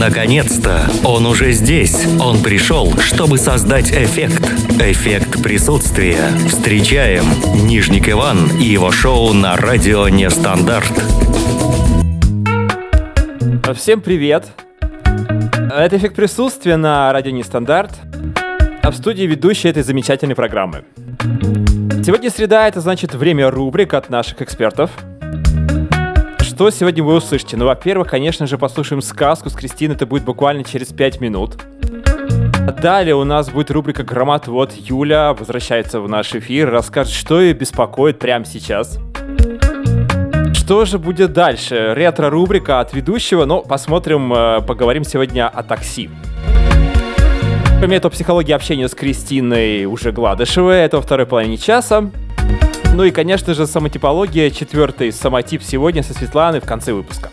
Наконец-то! Он уже здесь. Он пришел, чтобы создать эффект. Эффект присутствия. Встречаем Нижник Иван и его шоу на радио Нестандарт. Всем привет! Это эффект присутствия на радио Нестандарт. А в студии ведущий этой замечательной программы. Сегодня среда, это значит время рубрик от наших экспертов – что сегодня вы услышите? Ну, во-первых, конечно же, послушаем сказку с Кристиной, это будет буквально через 5 минут. Далее у нас будет рубрика «Громоотвод». Юля возвращается в наш эфир, расскажет, что ее беспокоит прямо сейчас. Что же будет дальше? Ретро-рубрика от ведущего, но посмотрим, э, поговорим сегодня о такси. Кроме этого, психология общения с Кристиной уже Гладышевой, это во второй половине часа. Ну и, конечно же, самотипология, четвертый самотип сегодня со Светланой в конце выпуска.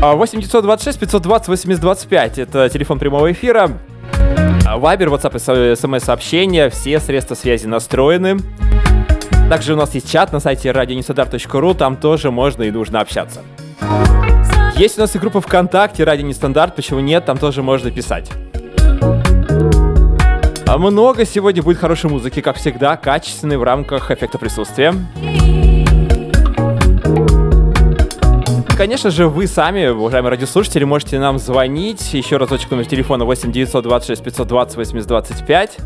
8 926 520 8025 это телефон прямого эфира. Вайбер, WhatsApp смс-сообщения, все средства связи настроены. Также у нас есть чат на сайте radionestandarт.ru, там тоже можно и нужно общаться. Есть у нас и группа ВКонтакте «Радио Нестандарт», почему нет, там тоже можно писать. А много сегодня будет хорошей музыки, как всегда, качественной в рамках эффекта присутствия. Конечно же, вы сами, уважаемые радиослушатели, можете нам звонить. Еще разочек номер телефона 8 926 520 8025.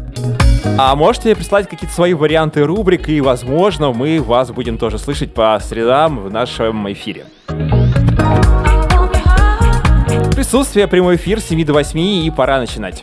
А можете прислать какие-то свои варианты рубрик, и, возможно, мы вас будем тоже слышать по средам в нашем эфире. Присутствие, прямой эфир с 7 до 8, и пора начинать.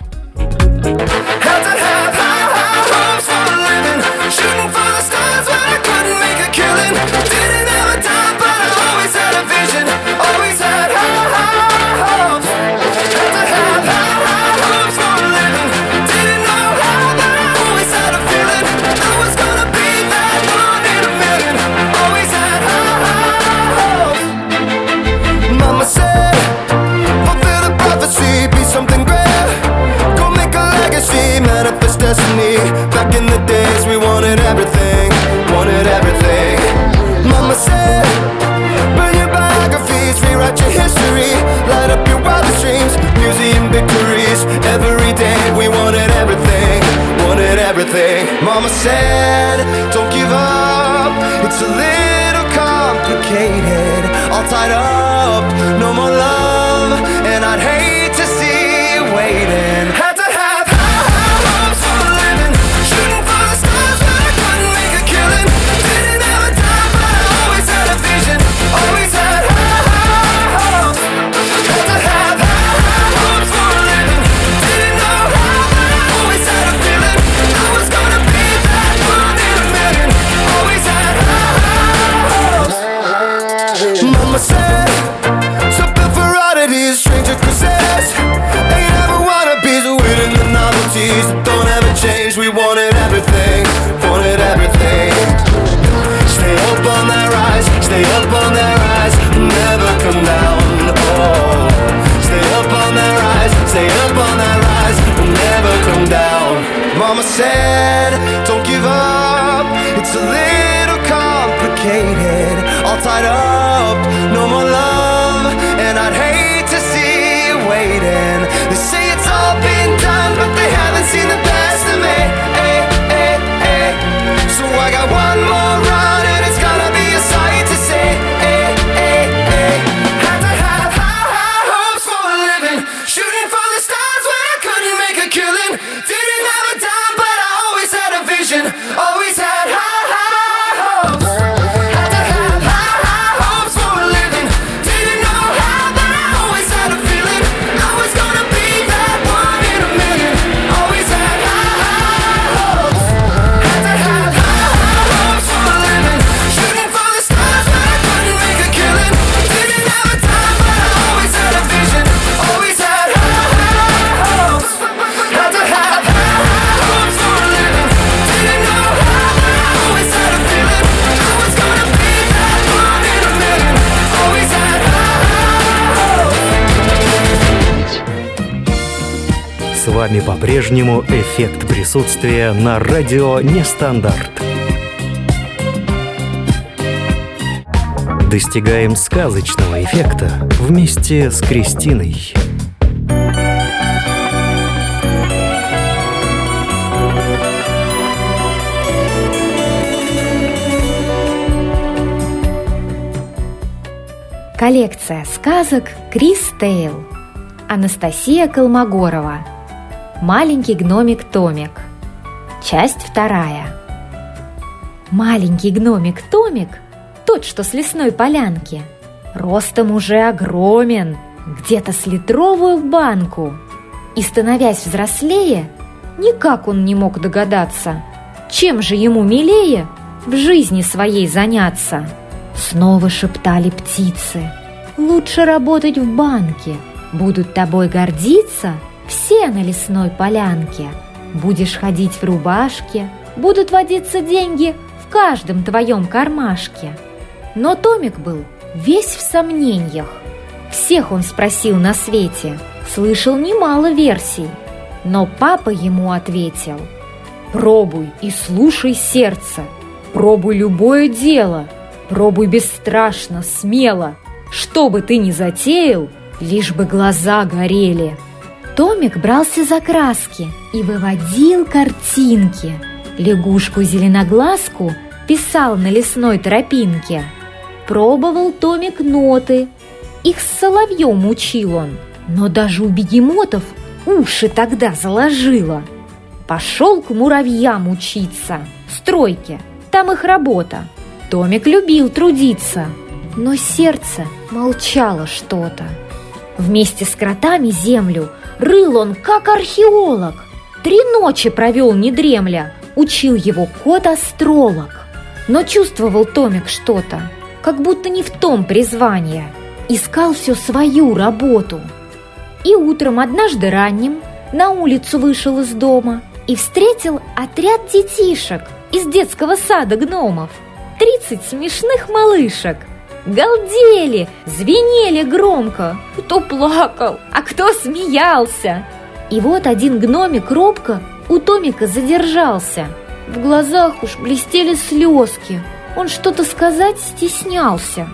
Вами по-прежнему эффект присутствия на радио Нестандарт. Достигаем сказочного эффекта вместе с Кристиной. Коллекция сказок Крис Тейл. Анастасия Колмогорова. Маленький гномик Томик. Часть вторая. Маленький гномик Томик, тот, что с лесной полянки, ростом уже огромен, где-то с литровую банку. И, становясь взрослее, никак он не мог догадаться, чем же ему милее в жизни своей заняться – Снова шептали птицы. Лучше работать в банке. Будут тобой гордиться все на лесной полянке. Будешь ходить в рубашке, будут водиться деньги в каждом твоем кармашке. Но Томик был весь в сомнениях. Всех он спросил на свете, слышал немало версий. Но папа ему ответил, «Пробуй и слушай сердце, пробуй любое дело – Пробуй бесстрашно, смело, что бы ты ни затеял, лишь бы глаза горели. Томик брался за краски и выводил картинки. Лягушку-зеленоглазку писал на лесной тропинке. Пробовал Томик ноты, их с соловьем учил он, но даже у бегемотов уши тогда заложило. Пошел к муравьям учиться, стройке, там их работа – Томик любил трудиться, но сердце молчало что-то. Вместе с кротами землю рыл он, как археолог. Три ночи провел не дремля, учил его кот-астролог. Но чувствовал Томик что-то, как будто не в том призвание. Искал все свою работу. И утром однажды ранним на улицу вышел из дома и встретил отряд детишек из детского сада гномов – тридцать смешных малышек. Галдели, звенели громко, кто плакал, а кто смеялся. И вот один гномик робко у Томика задержался. В глазах уж блестели слезки. Он что-то сказать стеснялся.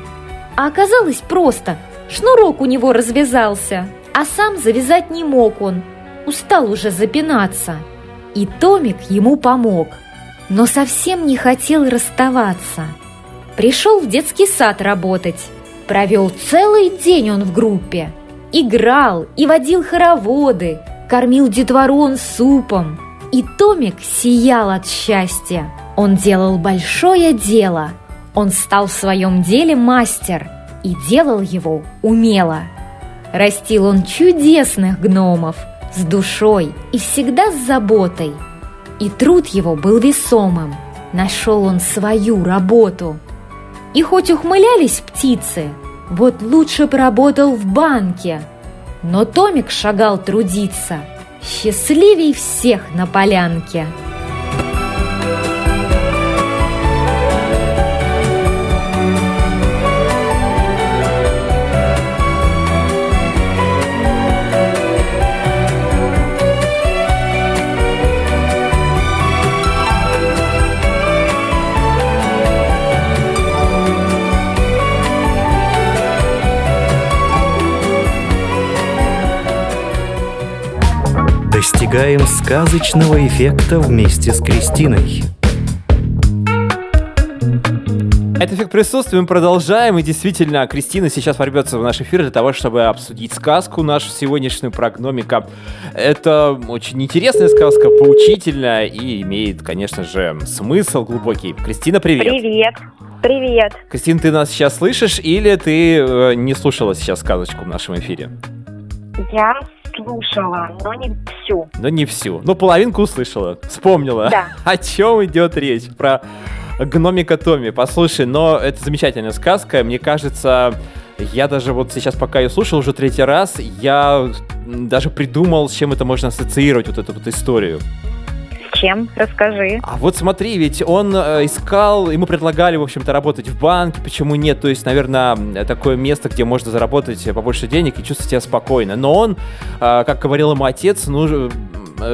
А оказалось просто, шнурок у него развязался, а сам завязать не мог он. Устал уже запинаться. И Томик ему помог – но совсем не хотел расставаться. Пришел в детский сад работать. Провел целый день он в группе. Играл и водил хороводы, кормил детвору он супом. И Томик сиял от счастья. Он делал большое дело. Он стал в своем деле мастер и делал его умело. Растил он чудесных гномов с душой и всегда с заботой – и труд его был весомым. Нашел он свою работу. И хоть ухмылялись птицы, вот лучше поработал в банке. Но Томик шагал трудиться, счастливей всех на полянке. Достигаем сказочного эффекта вместе с Кристиной. Это эффект присутствия мы продолжаем, и действительно, Кристина сейчас ворвется в наш эфир для того, чтобы обсудить сказку нашу сегодняшнюю про гномика. Это очень интересная сказка, поучительная и имеет, конечно же, смысл глубокий. Кристина, привет! Привет! Привет! Кристина, ты нас сейчас слышишь или ты э, не слушала сейчас сказочку в нашем эфире? Я слушала, но не всю. Но не всю. Ну, половинку услышала. Вспомнила. Да. О чем идет речь? Про гномика Томи. Послушай, но это замечательная сказка. Мне кажется, я даже вот сейчас, пока ее слушал уже третий раз, я даже придумал, с чем это можно ассоциировать, вот эту вот историю чем? Расскажи. А вот смотри, ведь он э, искал, ему предлагали, в общем-то, работать в банке, почему нет? То есть, наверное, такое место, где можно заработать побольше денег и чувствовать себя спокойно. Но он, э, как говорил ему отец, ну, э,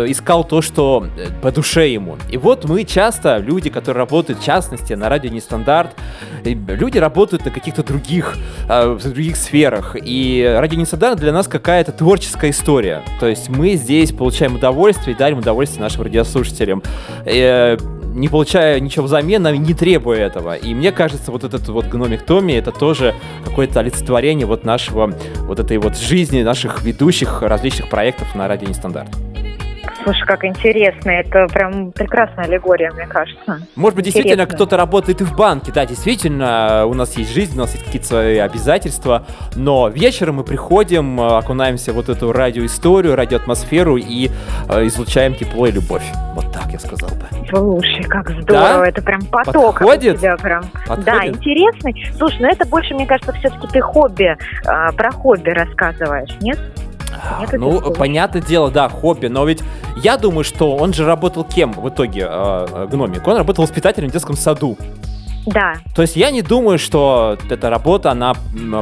искал то, что э, по душе ему. И вот мы часто, люди, которые работают, в частности, на радио Нестандарт, люди работают на каких-то других, э, в других сферах. И радио Нестандарт для нас какая-то творческая история. То есть мы здесь получаем удовольствие и дарим удовольствие нашим радиослушателям не получая ничего взамен, не требуя этого. И мне кажется, вот этот вот гномик Томми, это тоже какое-то олицетворение вот нашего, вот этой вот жизни наших ведущих различных проектов на радио Нестандарт. Слушай, как интересно. Это прям прекрасная аллегория, мне кажется. Может быть, действительно, кто-то работает и в банке. Да, действительно, у нас есть жизнь, у нас есть какие-то свои обязательства. Но вечером мы приходим, э, окунаемся в вот эту радиоисторию, радиоатмосферу и э, излучаем тепло и любовь. Вот так я сказал бы. Слушай, как здорово. Да? Это прям поток Подходит? тебя прям. Подходит? Да, интересный. Слушай, ну это больше, мне кажется, все-таки ты хобби, э, про хобби рассказываешь, нет? Нет, ну, понятное дело, да, хобби, но ведь я думаю, что он же работал кем в итоге, э, гномик? Он работал воспитателем в детском саду. Да. То есть я не думаю, что эта работа, она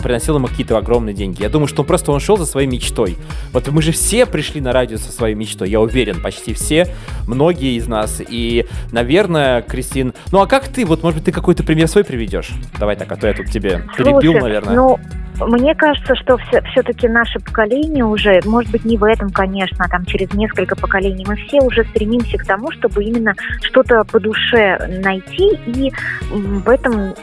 приносила ему какие-то огромные деньги. Я думаю, что он просто он шел за своей мечтой. Вот мы же все пришли на радио со своей мечтой, я уверен, почти все, многие из нас. И, наверное, Кристин, ну а как ты, вот может быть ты какой-то пример свой приведешь? Давай так, а то я тут тебе перебил, Слушай, наверное. Ну, мне кажется, что все, все-таки наше поколение уже, может быть, не в этом, конечно, а там через несколько поколений, мы все уже стремимся к тому, чтобы именно что-то по душе найти и в этом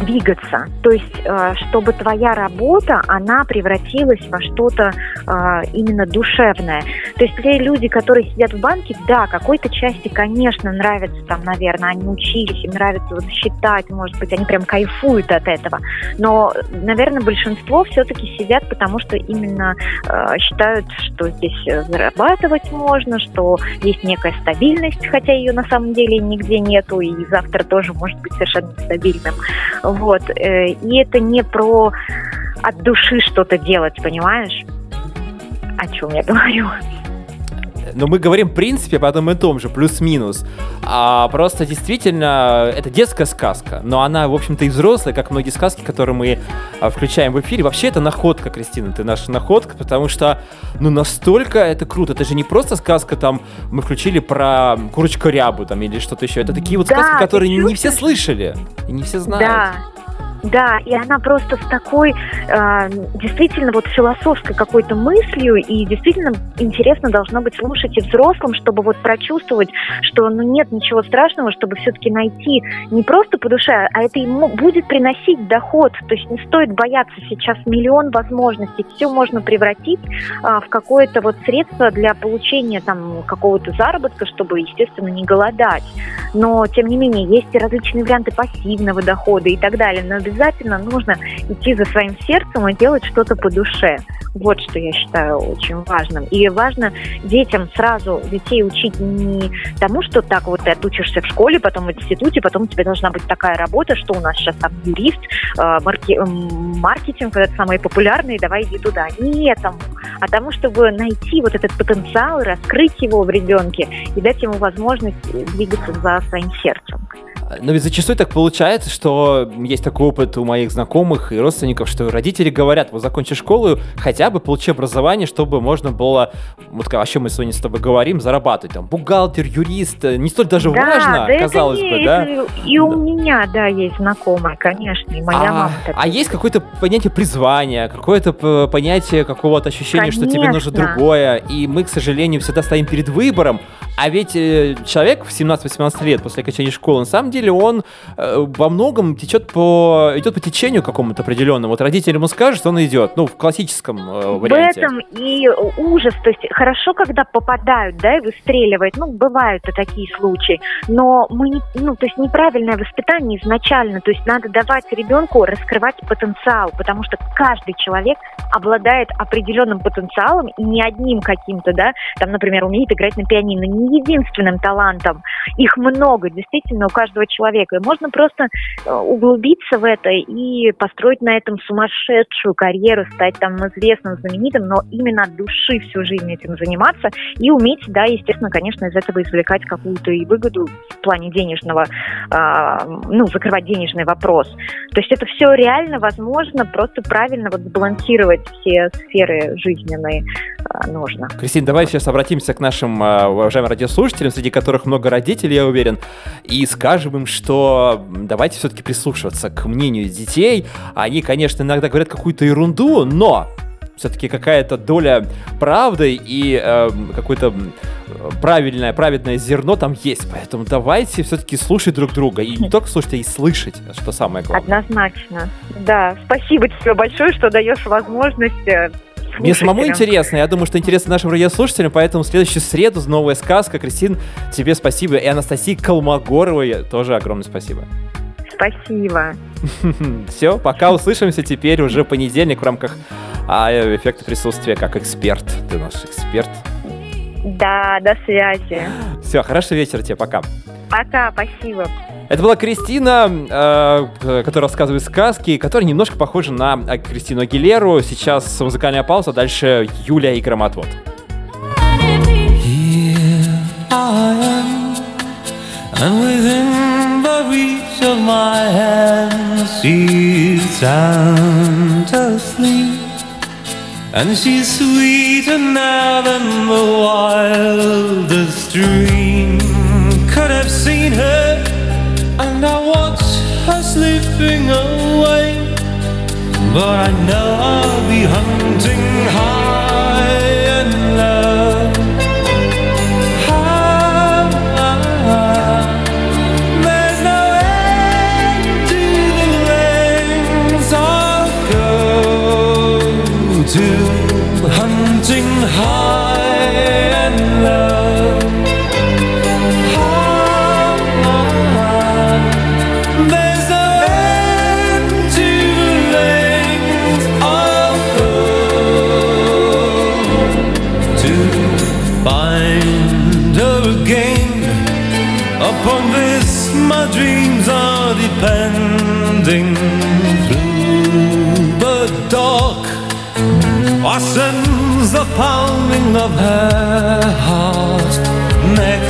двигаться. То есть, э, чтобы твоя работа, она превратилась во что-то э, именно душевное. То есть те люди, которые сидят в банке, да, какой-то части, конечно, нравится там, наверное, они учились, им нравится вот считать, может быть, они прям кайфуют от этого. Но, наверное, большинство большинство все-таки сидят, потому что именно э, считают, что здесь э, зарабатывать можно, что есть некая стабильность, хотя ее на самом деле нигде нету, и завтра тоже может быть совершенно нестабильным. Вот. Э, и это не про от души что-то делать, понимаешь? О чем я говорю? Но мы говорим, в принципе, об одном и том же, плюс-минус. А просто действительно, это детская сказка, но она, в общем-то, и взрослая, как многие сказки, которые мы а, включаем в эфире. Вообще, это находка, Кристина, ты наша находка, потому что, ну, настолько это круто. Это же не просто сказка, там, мы включили про курочку рябу, там, или что-то еще. Это такие вот да, сказки, которые не все слышали и не все знают. Да. Да, и она просто с такой э, действительно вот философской какой-то мыслью, и действительно интересно должно быть слушать и взрослым, чтобы вот прочувствовать, что ну нет ничего страшного, чтобы все-таки найти не просто по душе, а это ему будет приносить доход. То есть не стоит бояться сейчас миллион возможностей. Все можно превратить э, в какое-то вот средство для получения там какого-то заработка, чтобы, естественно, не голодать. Но, тем не менее, есть и различные варианты пассивного дохода и так далее. Но обязательно нужно идти за своим сердцем и делать что-то по душе. Вот что я считаю очень важным. И важно детям сразу детей учить не тому, что так вот ты отучишься в школе, потом в институте, потом у тебя должна быть такая работа, что у нас сейчас там юрист, э, марки, маркетинг, это самый популярный, давай иди туда. Не этому, а тому, чтобы найти вот этот потенциал, раскрыть его в ребенке и дать ему возможность двигаться за своим сердцем. Но ведь зачастую так получается, что есть такой опыт у моих знакомых и родственников, что родители говорят, вот закончи школу, хотя бы получи образование, чтобы можно было, вот о чем мы сегодня с тобой говорим, зарабатывать. Там бухгалтер, юрист, не столь даже да, важно, да казалось бы, есть. да? И у меня, да, есть знакомые, конечно, и моя а, мама. А есть какое-то понятие призвания, какое-то понятие какого-то ощущения, конечно. что тебе нужно другое, и мы, к сожалению, всегда стоим перед выбором, а ведь э, человек в 17-18 лет после окончания школы, на самом деле, он э, во многом течет по, идет по течению какому-то определенному. Вот родитель ему скажет, он идет, ну, в классическом э, варианте. В этом и ужас. То есть хорошо, когда попадают, да, и выстреливают. Ну, бывают и такие случаи. Но мы, не, ну, то есть неправильное воспитание изначально. То есть надо давать ребенку раскрывать потенциал, потому что каждый человек обладает определенным потенциалом и не одним каким-то, да, там, например, умеет играть на пианино, не единственным талантом. Их много, действительно, у каждого человека. И можно просто э, углубиться в это и построить на этом сумасшедшую карьеру, стать там известным, знаменитым, но именно от души всю жизнь этим заниматься и уметь, да, естественно, конечно, из этого извлекать какую-то и выгоду в плане денежного, э, ну, закрывать денежный вопрос. То есть это все реально возможно, просто правильно вот сбалансировать все сферы жизненные. а, нужно. Кристина, давай сейчас обратимся к нашим а, уважаемым радиослушателям, среди которых много родителей, я уверен, и скажем им, что давайте все-таки прислушиваться к мнению детей. Они, конечно, иногда говорят какую-то ерунду, но все-таки какая-то доля правды и э, какое-то правильное, праведное зерно там есть. Поэтому давайте все-таки слушать друг друга. И не только слушать, а и слышать, что самое главное. Однозначно. Да, спасибо тебе большое, что даешь возможность э, мне самому интересно, я думаю, что интересно нашим радиослушателям, поэтому в следующую среду новая сказка. Кристин, тебе спасибо. И Анастасии Колмогоровой тоже огромное спасибо. Спасибо. Все, пока услышимся теперь уже понедельник в рамках а, эффекта присутствия как эксперт. Ты наш эксперт. Да, до связи. Все, хорошего вечера тебе, пока. Пока, спасибо. Это была Кристина, э, которая рассказывает сказки, которая немножко похожа на Кристину Агилеру. Сейчас музыкальная пауза, дальше Юлия и Громотвод. And she's sweeter now than the wildest dream could have seen her. And I watch her slipping away. But I know I'll be hunting high and low. There's no end to the lengths I'll go to the pounding of her heart. Next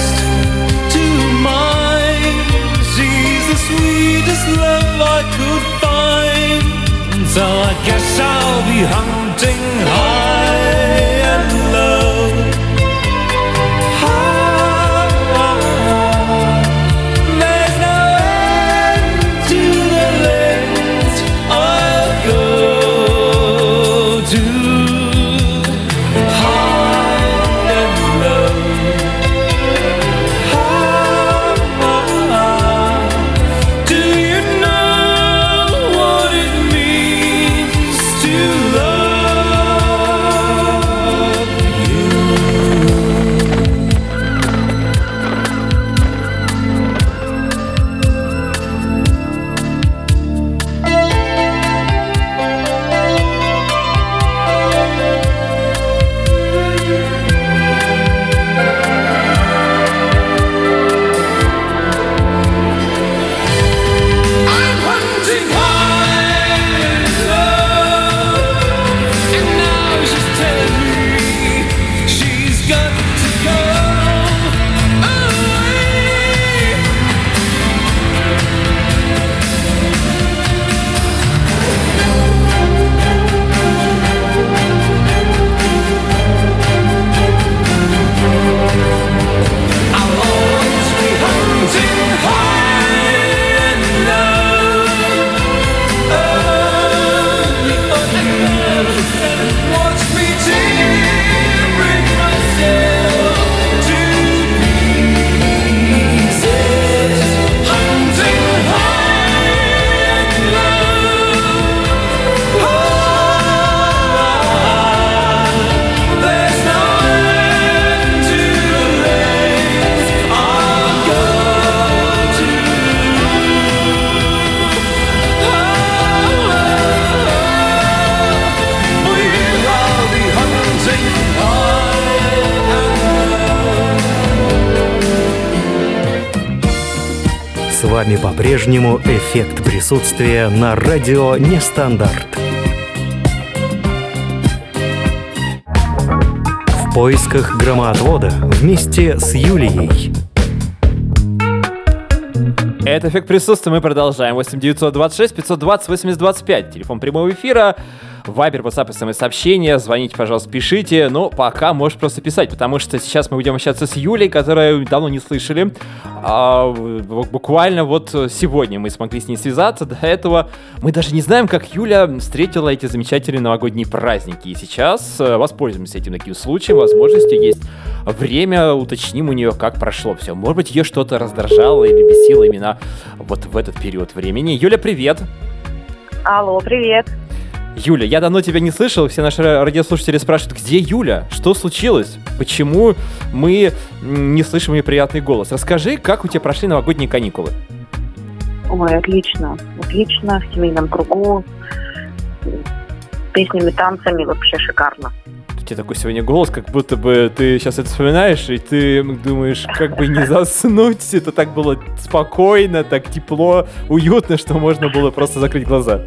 по-прежнему эффект присутствия на радио Нестандарт. В поисках громоотвода вместе с Юлией. Это эффект присутствия, мы продолжаем. 8 926 520 8025, телефон прямого эфира. Вайбер, WhatsApp, смс-сообщения. Звоните, пожалуйста, пишите. Но пока можешь просто писать, потому что сейчас мы будем общаться с Юлей, которую давно не слышали. А, буквально вот сегодня мы смогли с ней связаться. До этого мы даже не знаем, как Юля встретила эти замечательные новогодние праздники. И сейчас э, воспользуемся этим таким случаем, возможностью. Есть время, уточним у нее, как прошло все. Может быть, ее что-то раздражало или бесило именно вот в этот период времени. Юля, привет! Алло, привет! Юля, я давно тебя не слышал, все наши радиослушатели спрашивают, где Юля? Что случилось? Почему мы не слышим ее приятный голос? Расскажи, как у тебя прошли новогодние каникулы? Ой, отлично. Отлично, в семейном кругу, песнями, танцами, вообще шикарно. У тебя такой сегодня голос, как будто бы ты сейчас это вспоминаешь, и ты думаешь, как бы не заснуть. Это так было спокойно, так тепло, уютно, что можно было просто закрыть глаза.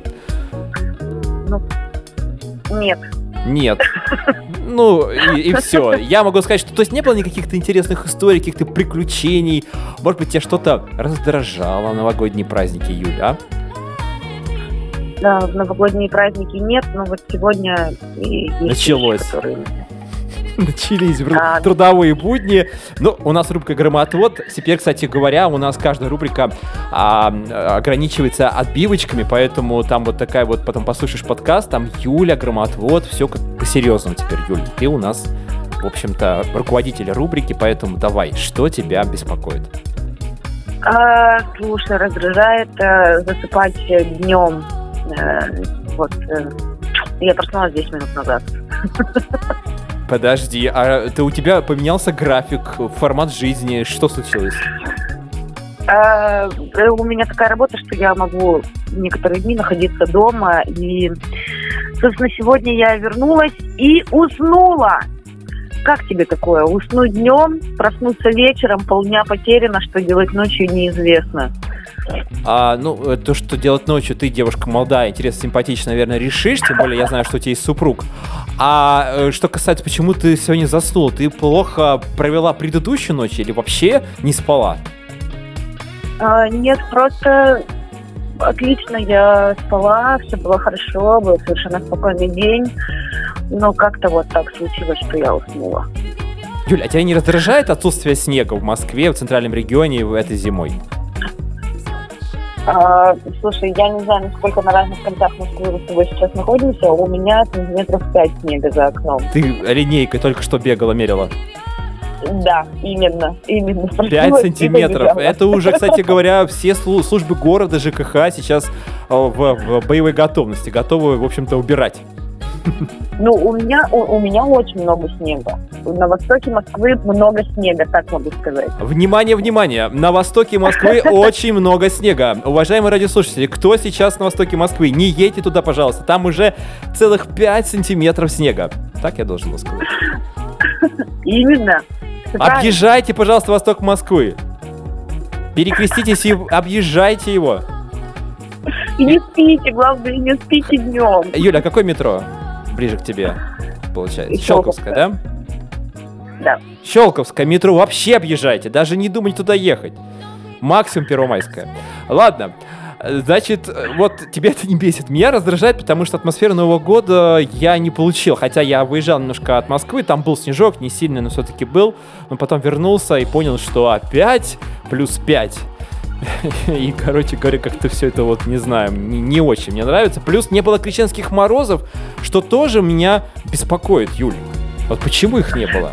Ну, нет. Нет. Ну, и, и все. Я могу сказать, что то есть не было никаких-то интересных историй, каких-то приключений. Может быть, тебя что-то раздражало в новогодние праздники, Юля, а? Да, в новогодние праздники нет, но вот сегодня Началось. вещи, которые Начались А. трудовые будни. Ну, у нас рубрика «Громотвод». Теперь, кстати говоря, у нас каждая рубрика а, ограничивается отбивочками, поэтому там вот такая вот, потом послушаешь подкаст, там Юля, Громотвод, все как по-серьезному теперь, Юль. Ты у нас, в общем-то, руководитель рубрики, поэтому давай, что тебя беспокоит? А, слушай, раздражает э, засыпать днем. вот э, я проснулась 10 минут назад. Подожди, а ты, у тебя поменялся график, формат жизни, что случилось? А, э, у меня такая работа, что я могу некоторые дни находиться дома. И, собственно, сегодня я вернулась и уснула. Как тебе такое? Уснуть днем, проснуться вечером, полдня потеряно, что делать ночью неизвестно. А, ну, э, то, что делать ночью, ты, девушка молодая, интересно, симпатичная, наверное, решишь, тем более я знаю, что у тебя есть супруг. А э, что касается, почему ты сегодня заснула, ты плохо провела предыдущую ночь или вообще не спала? А, нет, просто отлично я спала, все было хорошо, был совершенно спокойный день. Но как-то вот так случилось, что я уснула. Юля, а тебя не раздражает отсутствие снега в Москве, в центральном регионе этой зимой? А, слушай, я не знаю, насколько на разных концах Москвы мы с тобой сейчас находимся. У меня сантиметров 5 снега за окном. Ты линейкой только что бегала, мерила. Да, именно, именно. 5 Проснулась и сантиметров. Это уже, кстати говоря, все слу- службы города, ЖКХ сейчас э, в, в боевой готовности, готовы, в общем-то, убирать. Ну, у меня, у, у меня очень много снега. На востоке Москвы много снега, так могу сказать. Внимание, внимание! На востоке Москвы очень много снега. Уважаемые радиослушатели, кто сейчас на востоке Москвы, не едьте туда, пожалуйста. Там уже целых 5 сантиметров снега. Так я должен был сказать. Именно. Объезжайте, пожалуйста, восток Москвы. Перекреститесь и объезжайте его. И не спите, главное, не спите днем. Юля, а какое метро ближе к тебе, получается? Щелковское, да? Да. Щелковское метро вообще объезжайте, даже не думайте туда ехать. Максимум Первомайское. Ладно, значит, э, вот тебя это не бесит. Меня раздражает, потому что атмосферу Нового года я не получил. Хотя я выезжал немножко от Москвы, там был снежок, не сильный, но все-таки был. Но потом вернулся и понял, что опять плюс 5. И, короче говоря, как-то все это вот, не знаю, не, не очень мне нравится. Плюс не было крещенских морозов, что тоже меня беспокоит, Юль. Вот почему их не было?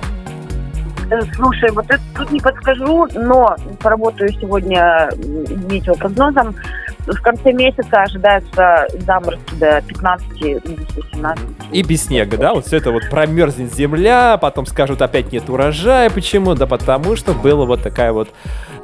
Э, Слушай, вот это тут не подскажу, но поработаю сегодня метеопрогнозом. В конце месяца ожидаются заморозки до 15, ну, до 18. И без снега, да? Вот все это вот промерзнет земля, потом скажут опять нет урожая. Почему? Да потому что была вот такая вот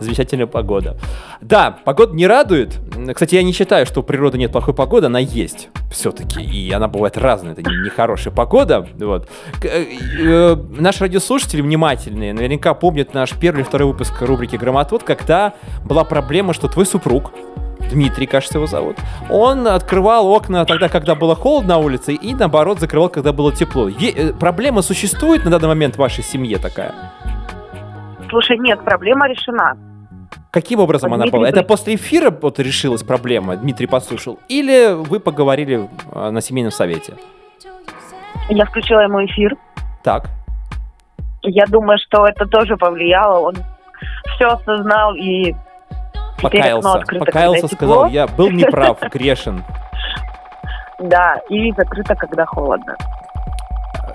замечательная погода. Да, погода не радует. Кстати, я не считаю, что у природы нет плохой погоды, она есть все-таки. И она бывает разная, это не, не хорошая погода. Вот. Э, э, Наши радиослушатели внимательные наверняка помнят наш первый или второй выпуск рубрики «Громотвод», когда была проблема, что твой супруг, Дмитрий, кажется, его зовут. Он открывал окна тогда, когда было холодно на улице, и наоборот закрывал, когда было тепло. Е- э, проблема существует на данный момент в вашей семье такая? Слушай, нет, проблема решена. Каким образом она Дмитрий? Это после эфира вот решилась проблема, Дмитрий послушал? Или вы поговорили э, на семейном совете? Я включила ему эфир. Так. Я думаю, что это тоже повлияло. Он все осознал и Покаялся. открыто, Покаялся, сказал, я был неправ, грешен. Да, и закрыто, когда холодно.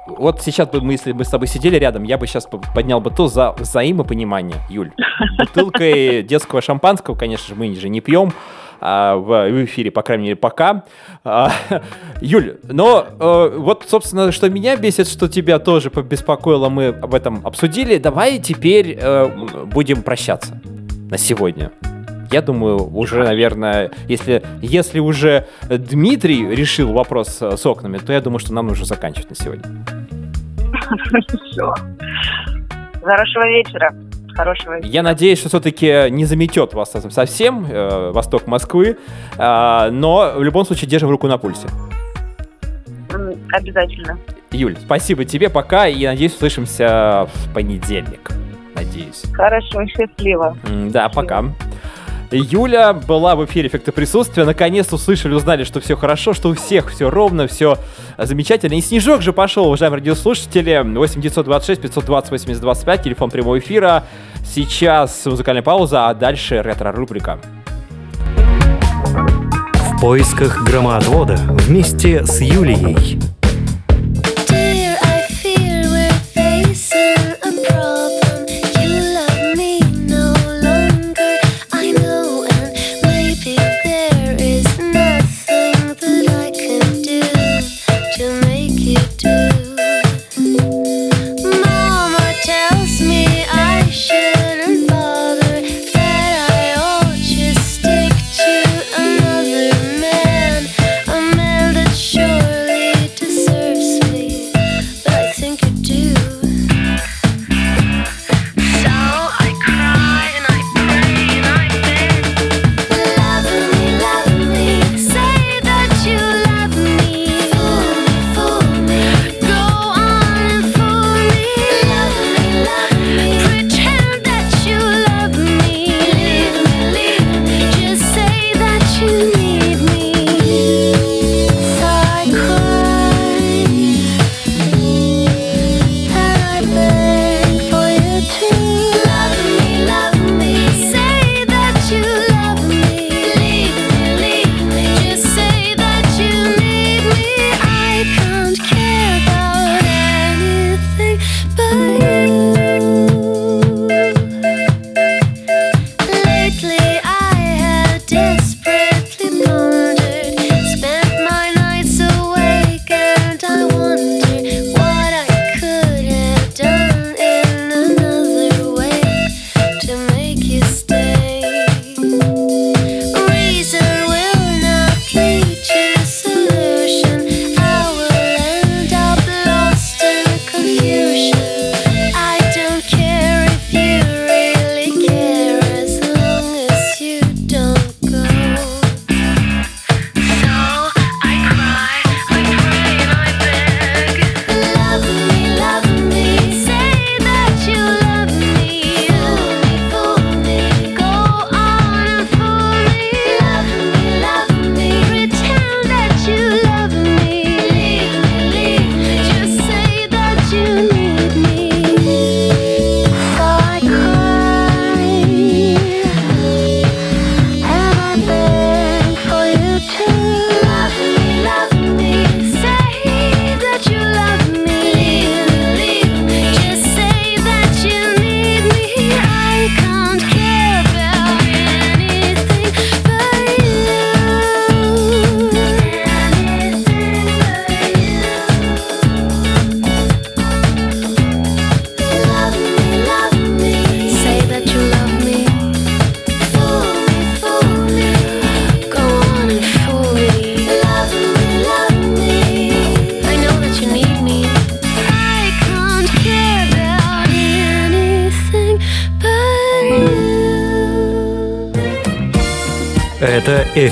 Вот сейчас бы мы, если бы с тобой сидели рядом, я бы сейчас поднял бы то за взаимопонимание, Юль. Бутылкой детского шампанского, конечно же, мы же не пьем а, в, эфире, по крайней мере, пока. А, Юль, но э, вот, собственно, что меня бесит, что тебя тоже побеспокоило, мы об этом обсудили. Давай теперь э, будем прощаться на сегодня. Я думаю, уже, наверное, если, если уже Дмитрий решил вопрос э, с окнами, то я думаю, что нам нужно заканчивать на сегодня. Все. Хорошего вечера. Хорошего вечера. Я надеюсь, что все-таки не заметет вас совсем э, восток Москвы, э, но в любом случае держим руку на пульсе. Обязательно. Юль, спасибо тебе, пока, и надеюсь, услышимся в понедельник. Надеюсь. Хорошо, счастливо. Да, пока. Юля была в эфире «Эффекты присутствия». Наконец услышали, узнали, что все хорошо, что у всех все ровно, все замечательно. И снежок же пошел, уважаемые радиослушатели. 8 926 520 80 25, телефон прямого эфира. Сейчас музыкальная пауза, а дальше ретро-рубрика. В поисках громоотвода вместе с Юлией.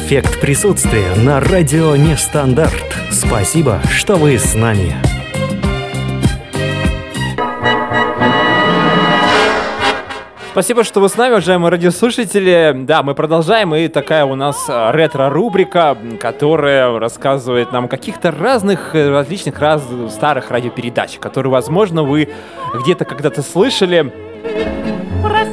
«Эффект присутствия» на радио Нестандарт. Спасибо, что вы с нами. Спасибо, что вы с нами, уважаемые радиослушатели. Да, мы продолжаем, и такая у нас а, ретро-рубрика, которая рассказывает нам о каких-то разных, э, различных раз старых радиопередач, которые, возможно, вы где-то когда-то слышали.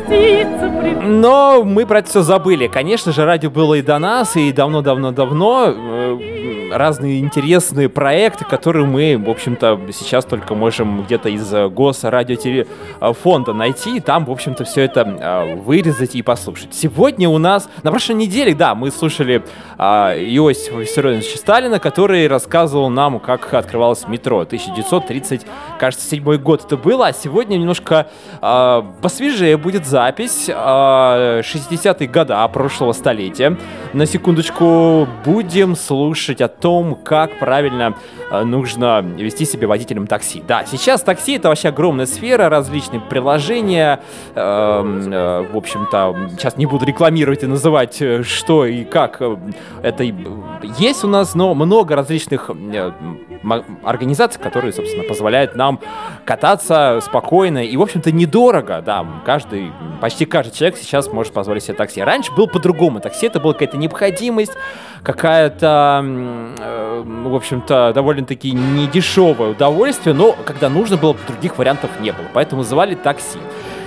Но мы про это все забыли. Конечно же, радио было и до нас, и давно-давно-давно. э, Разные интересные проекты, которые мы, в общем-то, сейчас только можем где-то из э, госрадиофонда найти, и там, в общем-то, все это э, вырезать и послушать. Сегодня у нас, на прошлой неделе, да, мы слушали э, Иосифа Виссарионовича Сталина, который рассказывал нам, как открывалось метро. 1930, кажется, седьмой год это было, а сегодня немножко э, посвежее будет запись э, 60-х года прошлого столетия. На секундочку будем слушать о том, как правильно э, нужно вести себя водителем такси. Да, сейчас такси это вообще огромная сфера, различные приложения. эм, э, в общем-то, сейчас не буду рекламировать и называть, э, что и как э, это есть у нас, но много различных организаций, которые, собственно, позволяют нам кататься спокойно и, в общем-то, недорого. Да, каждый, почти каждый человек сейчас может позволить себе такси. Раньше было по-другому. Такси это была какая-то необходимость, какая-то, э, в общем-то, довольно-таки недешевое удовольствие, но когда нужно было, других вариантов не было. Поэтому называли такси.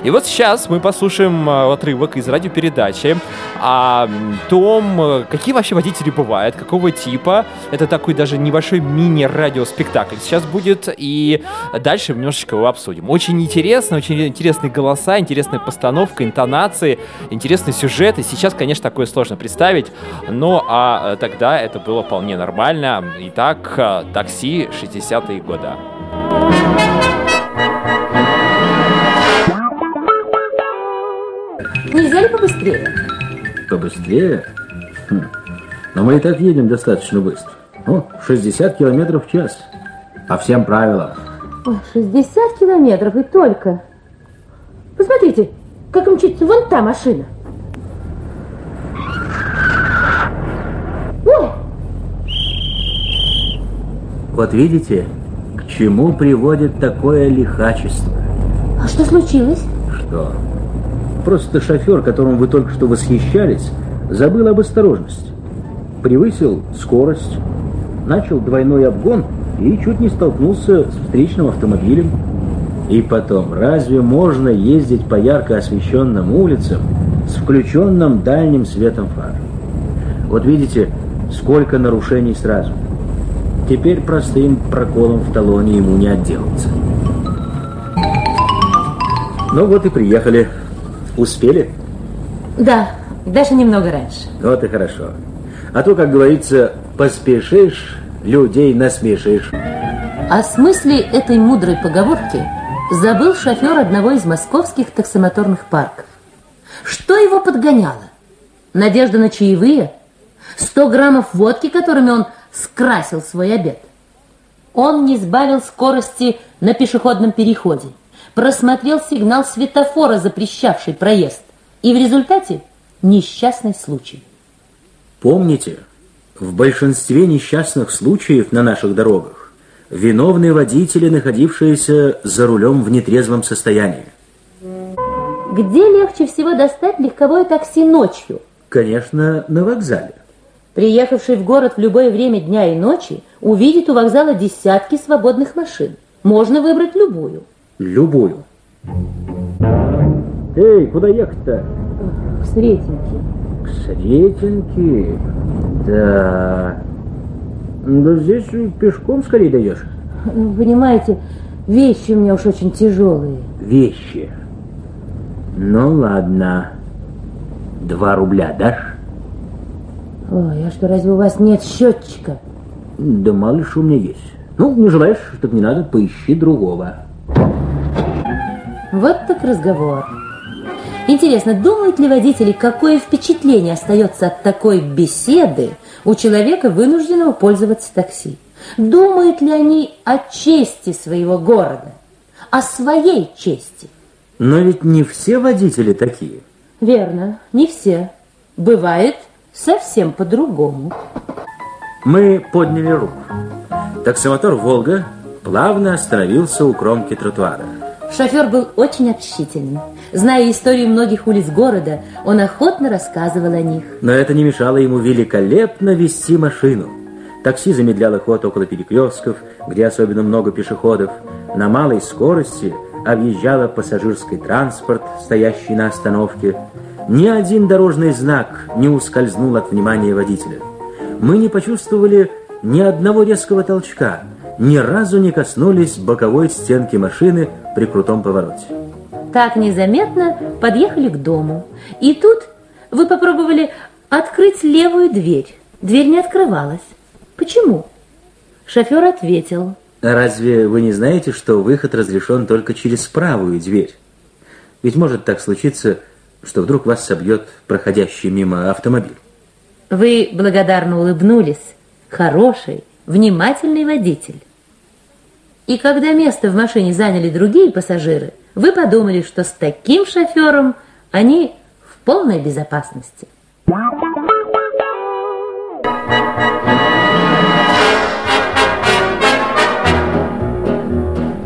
И вот сейчас мы послушаем э, отрывок из радиопередачи о м, том, э, какие вообще водители бывают, какого типа. Это такой даже небольшой мини-радиоспектакль сейчас будет, и дальше немножечко его обсудим. Очень интересно, очень интересные голоса, интересная постановка, интонации, интересный сюжет. И сейчас, конечно, такое сложно представить, но а тогда это было вполне нормально. Итак, э, такси 60-е годы. Нельзя ли побыстрее? Побыстрее? Хм. Но мы и так едем достаточно быстро. Ну, 60 километров в час. По всем правилам. Ой, 60 километров и только. Посмотрите, как мчится вон та машина. Ой, Вот видите, к чему приводит такое лихачество? а что случилось? Что? Просто шофер, которым вы только что восхищались, забыл об осторожности. Превысил скорость, начал двойной обгон и чуть не столкнулся с встречным автомобилем. И потом, разве можно ездить по ярко освещенным улицам с включенным дальним светом фар? Вот видите, сколько нарушений сразу. Теперь простым проколом в талоне ему не отделаться. Ну вот и приехали. Успели? Да, даже немного раньше. Вот и хорошо. А то, как говорится, поспешишь, людей насмешишь. О смысле этой мудрой поговорки забыл шофер одного из московских таксомоторных парков. Что его подгоняло? Надежда на чаевые? 100 граммов водки, которыми он скрасил свой обед? Он не сбавил скорости на пешеходном переходе, просмотрел сигнал светофора, запрещавший проезд, и в результате несчастный случай. Помните, в большинстве несчастных случаев на наших дорогах виновны водители, находившиеся за рулем в нетрезвом состоянии. Где легче всего достать легковое такси ночью? Конечно, на вокзале. Приехавший в город в любое время дня и ночи увидит у вокзала десятки свободных машин. Можно выбрать любую. Любую. Эй, куда ехать-то? В Сретенке. К Сретенке? Да. Да здесь пешком скорее дойдешь. Ну, Понимаете, вещи у меня уж очень тяжелые. Вещи. Ну ладно. Два рубля дашь? Ой, а что, разве у вас нет счетчика? Да мало ли что у меня есть. Ну, не желаешь, так не надо, поищи другого. Вот так разговор. Интересно, думают ли водители, какое впечатление остается от такой беседы у человека, вынужденного пользоваться такси? Думают ли они о чести своего города, о своей чести? Но ведь не все водители такие. Верно, не все. Бывает совсем по-другому. Мы подняли руку. Таксомотор «Волга» плавно остановился у кромки тротуара. Шофер был очень общительным. Зная истории многих улиц города, он охотно рассказывал о них. Но это не мешало ему великолепно вести машину. Такси замедляло ход около перекрестков, где особенно много пешеходов. На малой скорости объезжала пассажирский транспорт, стоящий на остановке. Ни один дорожный знак не ускользнул от внимания водителя. Мы не почувствовали ни одного резкого толчка, ни разу не коснулись боковой стенки машины при крутом повороте. Так незаметно подъехали к дому. И тут вы попробовали открыть левую дверь. Дверь не открывалась. Почему? Шофер ответил. Разве вы не знаете, что выход разрешен только через правую дверь? Ведь может так случиться, что вдруг вас собьет проходящий мимо автомобиль. Вы благодарно улыбнулись. Хороший, внимательный водитель. И когда место в машине заняли другие пассажиры, вы подумали, что с таким шофером они в полной безопасности.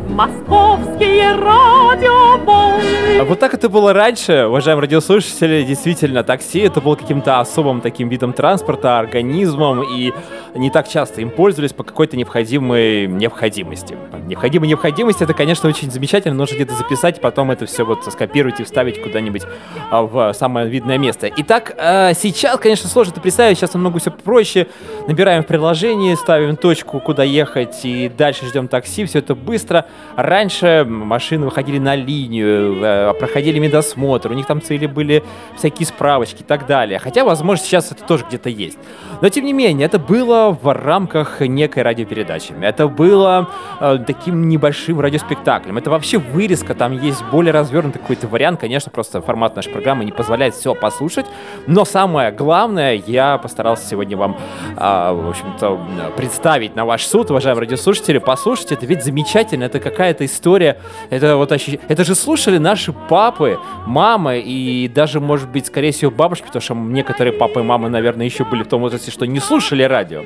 Московские радиоволны. Вот так это было раньше, уважаемые радиослушатели. Действительно, такси это было каким-то особым таким видом транспорта, организмом, и не так часто им пользовались по какой-то необходимой необходимости. Необходимой необходимости это, конечно, очень замечательно, нужно где-то записать, потом это все вот скопировать и вставить куда-нибудь а, в самое видное место. Итак, а, сейчас, конечно, сложно это представить, сейчас намного все проще. Набираем в приложении, ставим точку, куда ехать, и дальше ждем такси, все это быстро. Раньше машины выходили на линию, э, проходили медосмотр, у них там цели были всякие справочки и так далее. Хотя, возможно, сейчас это тоже где-то есть. Но, тем не менее, это было в рамках некой радиопередачи. Это было э, таким небольшим радиоспектаклем. Это вообще вырезка, там есть более развернутый какой-то вариант. Конечно, просто формат нашей программы не позволяет все послушать. Но самое главное, я постарался сегодня вам, а, в общем-то, представить на ваш суд, уважаемые радиослушатели. Послушайте, это ведь замечательно, это какая-то история. Это вот ощущ- Это же слушали наши папы, мамы и даже, может быть, скорее всего, бабушки, потому что некоторые папы и мамы, наверное, еще были в том возрасте, что не слушали радио.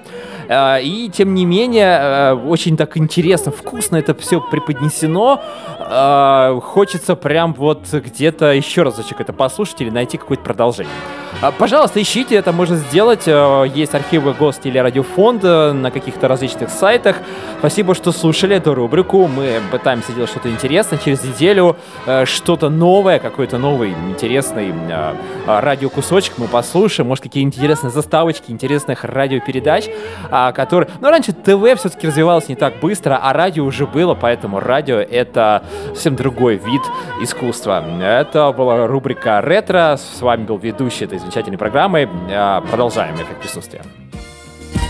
А, И, тем не менее, э, очень так интересно, вкусно это все преподнесено. А, Хочется прям вот где-то еще разочек это послушать или найти какое-то продолжение. А, Пожалуйста, ищите, это можно сделать. Э, Есть архивы Гостелерадиофонда на каких-то различных сайтах. Спасибо, что слушали эту рубрику. Мы пытаемся делать что-то интересное. Через неделю э, что-то новое, какой-то новый интересный э, э, радиокусочек мы послушаем. Может, какие интересные заставочки интересных радиопередач, а, которые... Ну, раньше ТВ все-таки развивалось не так быстро, а радио уже было, поэтому радио — это совсем другой вид искусства. Это была рубрика «Ретро». С вами был ведущий этой замечательной программы. А, Продолжаем эффект присутствия.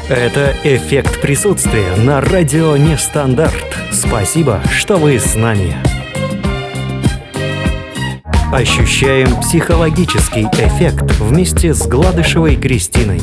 Это эффект присутствия на радио Нестандарт. Спасибо, что вы с нами. Ощущаем психологический эффект вместе с Гладышевой Кристиной.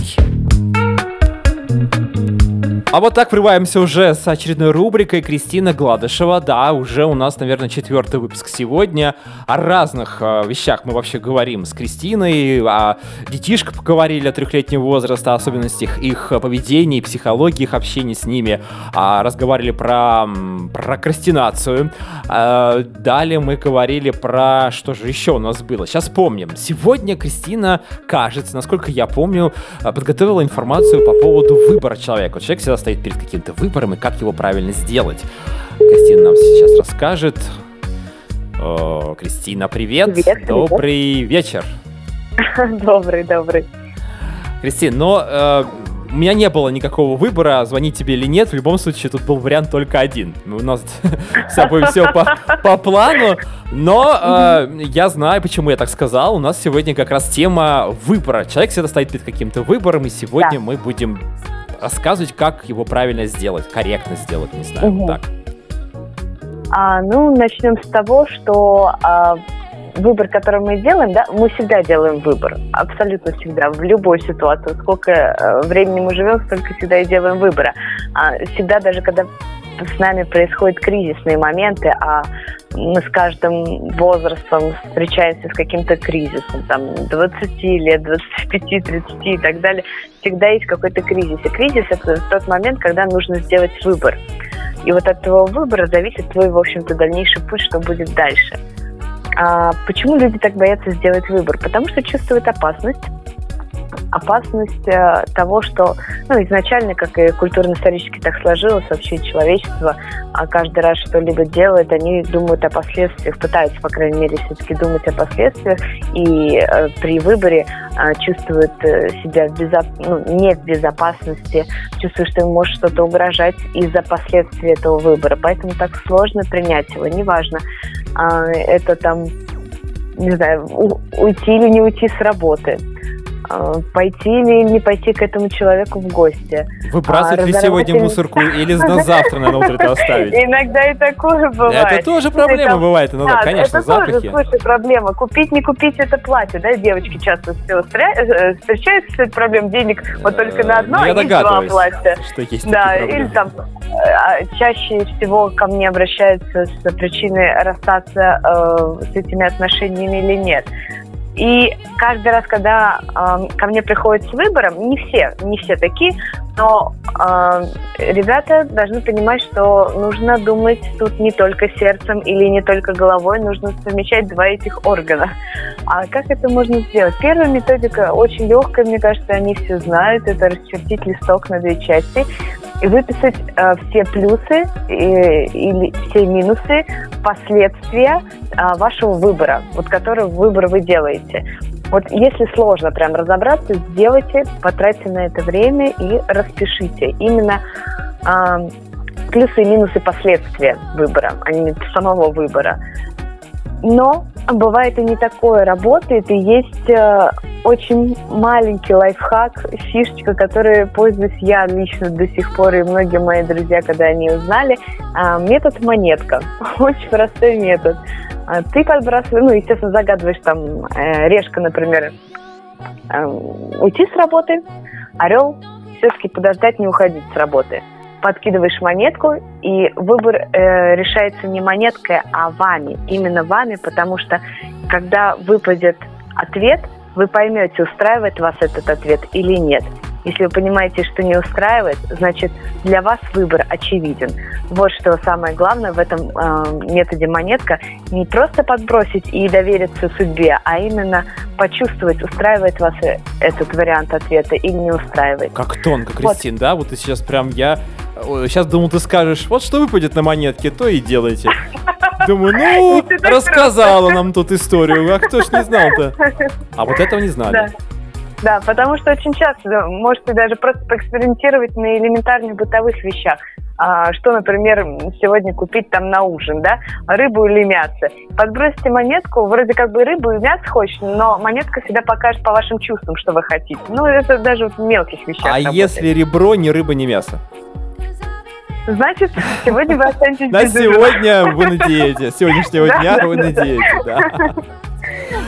А вот так врываемся уже с очередной рубрикой Кристина Гладышева. Да, уже у нас, наверное, четвертый выпуск сегодня. О разных э, вещах мы вообще говорим с Кристиной. О детишках поговорили, о трехлетнего возраста, особенностях их поведения, психологии, их общения с ними. А, разговаривали про прокрастинацию. А, далее мы говорили про... Что же еще у нас было? Сейчас помним. Сегодня Кристина, кажется, насколько я помню, э, подготовила информацию по поводу выбора человека. Человек всегда стоит перед каким-то выбором и как его правильно сделать. Кристина нам сейчас расскажет. О, Кристина, привет. Привет, привет. Добрый вечер. Добрый, добрый. Кристина, но э, у меня не было никакого выбора, звонить тебе или нет. В любом случае, тут был вариант только один. Ну, У нас с тобой все по, по плану. Но э, я знаю, почему я так сказал. У нас сегодня как раз тема выбора. Человек всегда стоит перед каким-то выбором, и сегодня Да. мы будем рассказывать, как его правильно сделать, корректно сделать, не знаю, Мгм. так. А, ну, начнем с того, что а, выбор, который мы делаем, да, мы всегда делаем выбор. Абсолютно всегда, в любой ситуации. Сколько э, времени мы живем, столько всегда и делаем выбора. А, всегда, даже когда с нами происходят кризисные моменты, а мы с каждым возрастом встречаемся с каким-то кризисом, там, 20 лет, 25, 30 и так далее, всегда есть какой-то кризис. И кризис – это тот момент, когда нужно сделать выбор. И вот от твоего выбора зависит твой, в общем-то, дальнейший путь, что будет дальше. А, почему люди так боятся сделать выбор? Потому что чувствуют опасность. Опасность э, того, что ну, изначально, как и культурно-исторически так сложилось, вообще человечество а каждый раз что-либо делает, они думают о последствиях, пытаются, по крайней мере, все-таки думать о последствиях, и э, при выборе э, чувствуют э, себя в безо... ну, не в безопасности, чувствуют, что им может что-то угрожать из-за последствий этого выбора. Поэтому так сложно принять его. Неважно, а, это там, не знаю, у- уйти или не уйти с работы, пойти или не пойти к этому человеку в гости. Выбрасывать А, ли сегодня мусорку или на завтра на утро это оставить? Иногда и такое бывает. Это тоже Ну, проблема там- бывает иногда, Да, конечно, это тоже, слушай, проблема. Купить, не купить это платье, да, девочки часто встря- э, встречаются с этой проблемой денег вот только на одно, Ну, а два платья. что есть Да, или там э, а, чаще всего ко мне обращаются с причиной расстаться э, с этими отношениями или нет. И каждый раз, когда э, ко мне приходят с выбором, не все, не все такие, но э, ребята должны понимать, что нужно думать тут не только сердцем или не только головой, нужно совмещать два этих органа. А как это можно сделать? Первая методика очень легкая, мне кажется, они все знают. Это расчертить листок на две части и выписать э, все плюсы и- или все минусы, последствия э, вашего выбора, вот который выбор вы делаете. Вот если сложно прям разобраться, сделайте, потратьте на это время и распишите. Именно э, плюсы и минусы последствия выбора, а не самого выбора. Но бывает и не такое работает, и есть э, очень маленький лайфхак, фишечка, которой пользуюсь я лично до сих пор, и многие мои друзья, когда они узнали, а, метод монетка. Очень простой метод. А, Ты подбрасываешь, ну, естественно, загадываешь там э, решка, например, э, уйти с работы, орел все-таки подождать, не уходить с работы. Подкидываешь монетку, и выбор э, решается не монеткой, а вами. Именно вами, потому что когда выпадет ответ, вы поймете, устраивает вас этот ответ или нет. Если вы понимаете, что не устраивает, значит для вас выбор очевиден. Вот что самое главное в этом э, методе монетка. Не просто подбросить и довериться судьбе, а именно почувствовать, устраивает вас э- этот вариант ответа или не устраивает. Как тонко, Вот. Кристин, да? Вот ты сейчас прям я... Сейчас думал, ты скажешь, вот что выпадет на монетке, то и делайте. Думаю, ну, рассказала нам тут историю, а кто ж не знал-то? А вот этого не знали. Да. Да, потому что очень часто можете даже просто поэкспериментировать на элементарных бытовых вещах. А, что, например, сегодня купить там на ужин, да? Рыбу или мясо. Подбросите монетку, вроде как бы рыбу и мясо хочется, но монетка всегда покажет по вашим чувствам, что вы хотите. Ну, это даже в мелких вещах А работает. если ребро не рыба, не мясо? Значит, сегодня вы останетесь На сегодня вы на диете. С сегодняшнего дня вы на диете, да.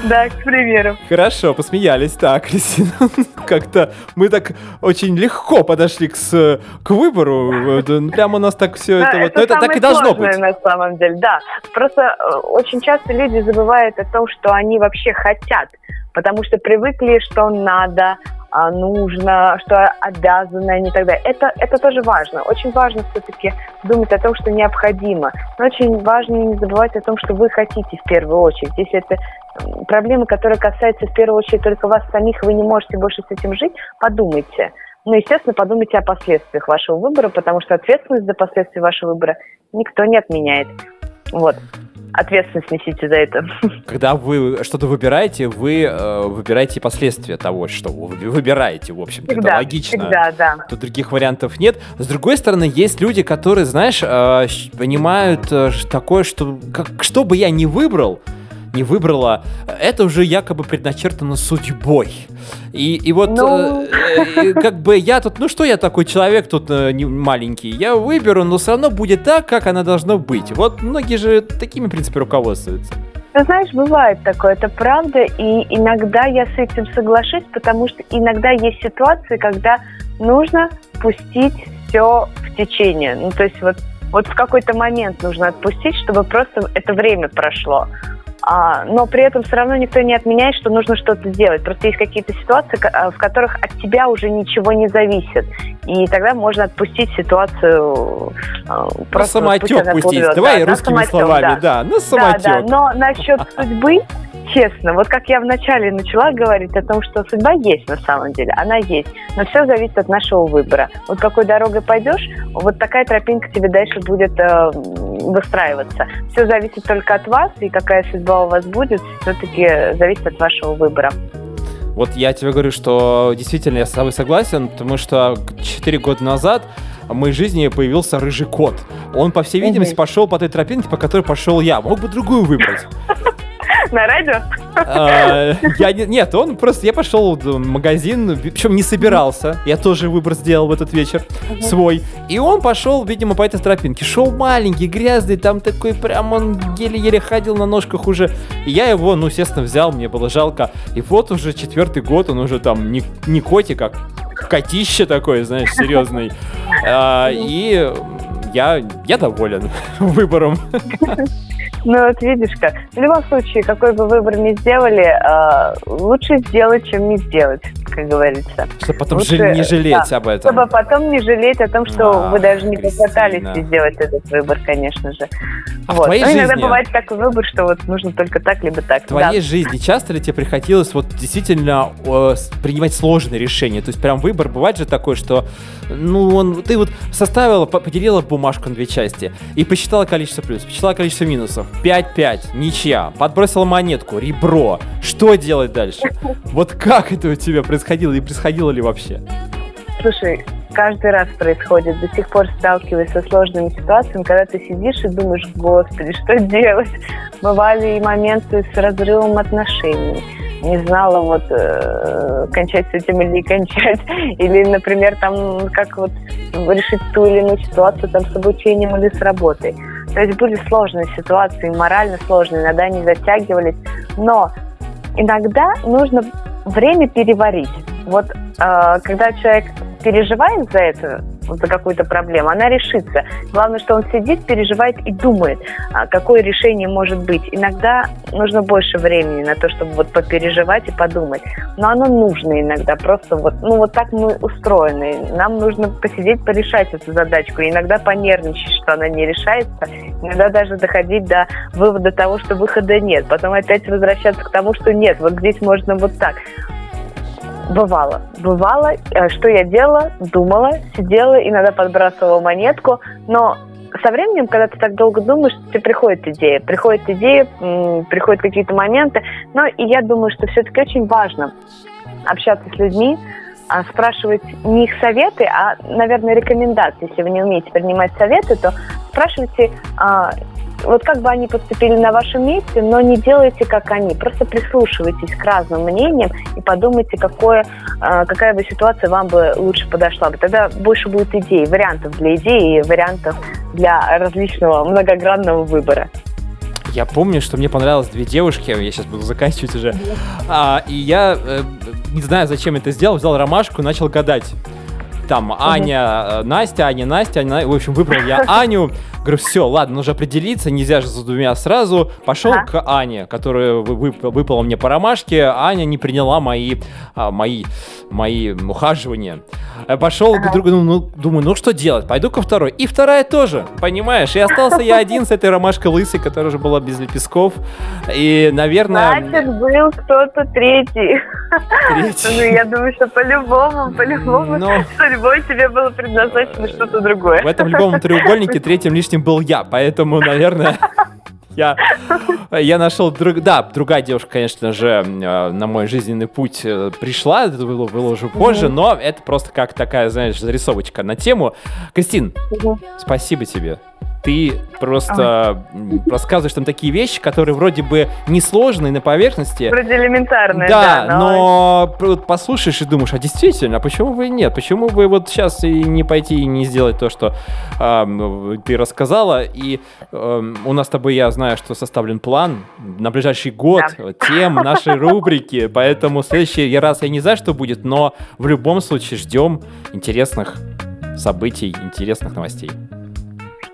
Да, к примеру. Хорошо, посмеялись. Так, Кристина, как-то мы так очень легко подошли к, с- к выбору. Э, Прямо у нас так все это вот. Но это так и должно быть. на самом деле, да. Просто э, очень часто люди забывают о том, что они вообще хотят, потому что привыкли, что надо, нужно, что обязаны, и так далее. Это, это тоже важно. Очень важно все-таки думать о том, что необходимо. Но очень важно не забывать о том, что вы хотите в первую очередь. Если это проблемы, которые касаются в первую очередь только вас самих, вы не можете больше с этим жить, подумайте. Ну, естественно, подумайте о последствиях вашего выбора, потому что ответственность за последствия вашего выбора никто не отменяет. Вот. Ответственность несите за это. Когда вы что-то выбираете, вы э, выбираете последствия того, что вы выбираете, в общем-то. Это Всегда, логично. всегда, да. Тут других вариантов нет. С другой стороны, есть люди, которые, знаешь, э, понимают э, такое, что как, что бы я ни выбрал, не выбрала, это уже якобы предначертано судьбой. И, и вот Ну. э, э, как бы я тут, ну что я такой человек тут э, не маленький, я выберу, но все равно будет так, как оно должно быть. Вот многие же такими, в принципе, руководствуются. Ты знаешь, бывает такое, это правда, и иногда я с этим соглашусь, потому что иногда есть ситуации, когда нужно пустить все в течение. Ну, то есть вот, вот в какой-то момент нужно отпустить, чтобы просто это время прошло. А, но при этом все равно никто не отменяет, что нужно что-то сделать. Просто есть какие-то ситуации, а, в которых от тебя уже ничего не зависит. И тогда можно отпустить ситуацию а, На просто пусть самотек она пустить. плывет. Давай Да, на русскими самотек, словами, да. да, на Да, самотек. да, но насчет судьбы, честно, вот как я вначале начала говорить о том, что судьба есть на самом деле, она есть, но все зависит от нашего выбора. Вот какой дорогой пойдешь, вот такая тропинка тебе дальше будет э, выстраиваться. Все зависит только от вас, и какая судьба у вас будет, все-таки зависит от вашего выбора. Вот я тебе говорю, что действительно я с тобой согласен, потому что 4 года назад в моей жизни появился рыжий кот. Он, по всей видимости, пошел по той тропинке, по которой пошел я. Мог бы другую выбрать. На радио? А, Я не- нет, он просто я пошел в магазин, причем не собирался. Я тоже выбор сделал в этот вечер свой. И он пошел, видимо, по этой тропинке. Шел маленький, грязный, там такой прям он еле-еле ходил на ножках уже. И я его, ну, естественно, взял, мне было жалко. И вот уже четвертый год, он уже там не, не котик, а котище такое, знаешь, серьезный. А, И я, я доволен выбором. Ну вот видишь как. В любом случае, какой бы выбор ни сделали, э, лучше сделать, чем не сделать, как говорится. Чтобы потом Лучше, жи- не жалеть да, об этом. Чтобы потом не жалеть о том, что А, вы даже не попытались сделать этот выбор, конечно же. А в вот. твоей Но иногда жизни- бывает такой выбор, что вот нужно только так, либо так. В твоей Да. жизни часто ли тебе приходилось вот действительно э, принимать сложные решения? То есть прям выбор бывает же такой, что ну он ты вот составила, по- поделила бумажку на две части и посчитала количество плюсов, посчитала количество минусов. 5-5, ничья, подбросила монетку, ребро. Что делать дальше? Вот как это у тебя происходило и происходило ли вообще? Слушай, каждый раз происходит, до сих пор сталкиваюсь со сложными ситуациями, когда ты сидишь и думаешь, господи, что делать? Бывали и моменты с разрывом отношений. Не знала вот э, кончать с этим или не кончать. Или, например, там как вот решить ту или иную ситуацию там с обучением или с работой. То есть были сложные ситуации, морально сложные, иногда они затягивались. Но иногда нужно время переварить. Вот э, когда человек переживает за это, за какую-то проблему, она решится. Главное, что он сидит, переживает и думает, а, какое решение может быть. Иногда нужно больше времени на то, чтобы вот попереживать и подумать. Но оно нужно иногда. Просто вот, ну вот так мы устроены. Нам нужно посидеть, порешать эту задачку. И иногда понервничать, что она не решается. Иногда даже доходить до вывода того, что выхода нет. Потом опять возвращаться к тому, что нет, вот здесь можно вот так. Бывало. Бывало. Э, Что я делала? Думала, сидела, иногда подбрасывала монетку. Но со временем, когда ты так долго думаешь, тебе приходит идея. Приходит идея, приходят какие-то моменты. Но и я думаю, что все-таки очень важно общаться с людьми, а, спрашивать не их советы, а, наверное, рекомендации. Если вы не умеете принимать советы, то спрашивайте, а, вот как бы они поступили на вашем месте, но не делайте, как они. Просто прислушивайтесь к разным мнениям и подумайте, какое, а, какая бы ситуация вам бы лучше подошла бы. Тогда больше будет идей, вариантов для идей и вариантов для различного многогранного выбора. Я помню, что мне понравилось две девушки, я сейчас буду заканчивать уже. А, и я э, не знаю, зачем это сделал, взял ромашку и начал гадать. Там Аня, э, Настя, Аня, Настя, Аня, в общем, выбрал я Аню. Говорю, все, ладно, нужно определиться, нельзя же за двумя сразу. Пошел Ага. к Ане, которая вы- вы- выпала мне по ромашке. Аня не приняла мои, а, мои, мои ухаживания. Я Пошел к другу, ну, ну, думаю, ну что делать? Пойду ко второй. И вторая тоже, понимаешь? И остался я один с этой ромашкой лысой, которая уже была без лепестков. И, наверное... Значит, был кто-то третий. Третий. Ну, я думаю, что по-любому, по-любому Но- судьбой тебе было предназначено что-то другое. В этом любом треугольнике третьим лишним был я, поэтому, наверное, я, я нашел друг, да, другая девушка, конечно же, э, на мой жизненный путь э, пришла, это было, было уже позже, но это просто как такая, знаешь, зарисовочка на тему. Кристин, спасибо тебе. Ты просто м, рассказываешь там такие вещи, которые вроде бы несложные на поверхности, Вроде элементарное, да, да, но вот послушаешь и думаешь, а действительно, а почему бы и нет? Почему бы вот сейчас и не пойти и не сделать то, что ам, ты рассказала? И ам, у нас с тобой, я знаю, что составлен план на ближайший год Да. тем нашей рубрики, поэтому в следующий раз я не знаю, что будет, но в любом случае ждем интересных событий, интересных новостей.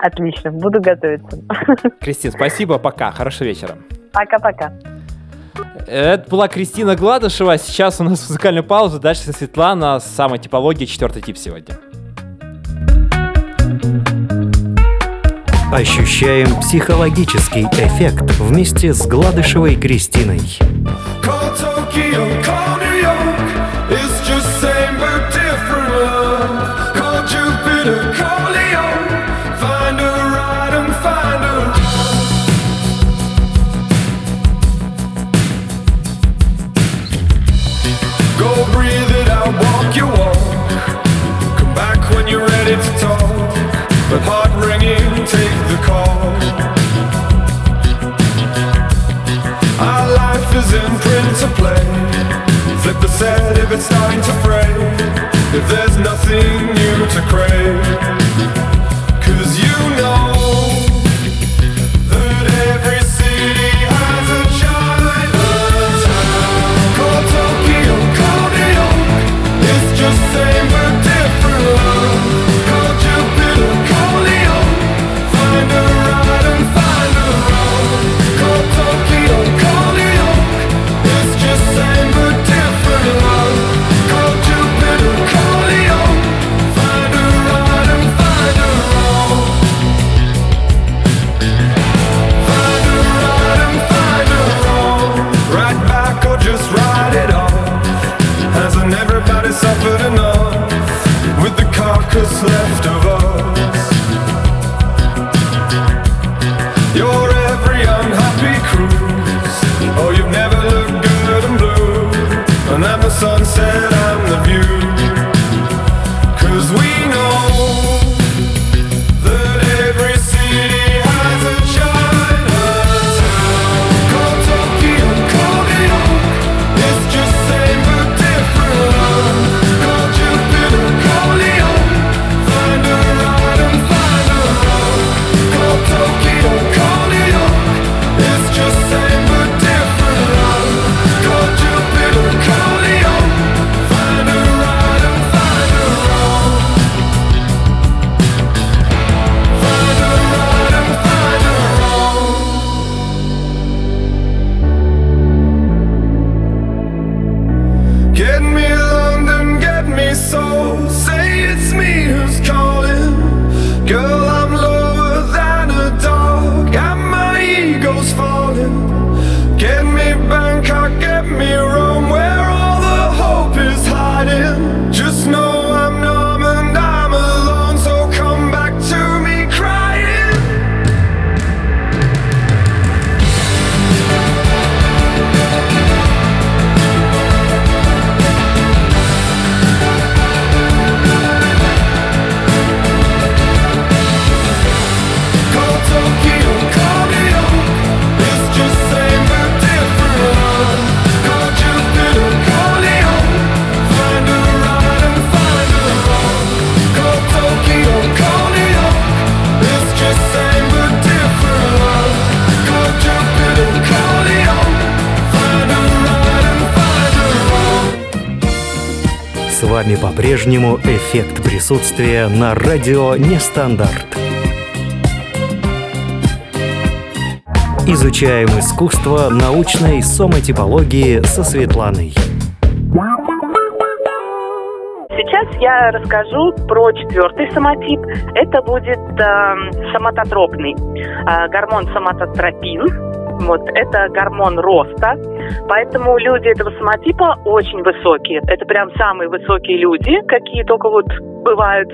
Отлично, буду готовиться. Кристин, спасибо, пока, хорошего вечера. Пока-пока. Это была Кристина Гладышева. Сейчас у нас музыкальная пауза. Дальше Светлана с самой типологией четвертый тип сегодня. Ощущаем психологический эффект вместе с Гладышевой Кристиной. Call Tokyo, call take the call. Our life is in print to play. Flip the set if it's starting to fray. If there's nothing new to crave. Вами по-прежнему эффект присутствия на радио Нестандарт. Изучаем искусство научной сомотипологии со Светланой. Сейчас я расскажу про четвертый самотип. Это будет эм, соматотропный. Э, гормон соматотропин. Вот, это гормон роста. Поэтому люди этого самотипа очень высокие. Это прям самые высокие люди, какие только вот бывают.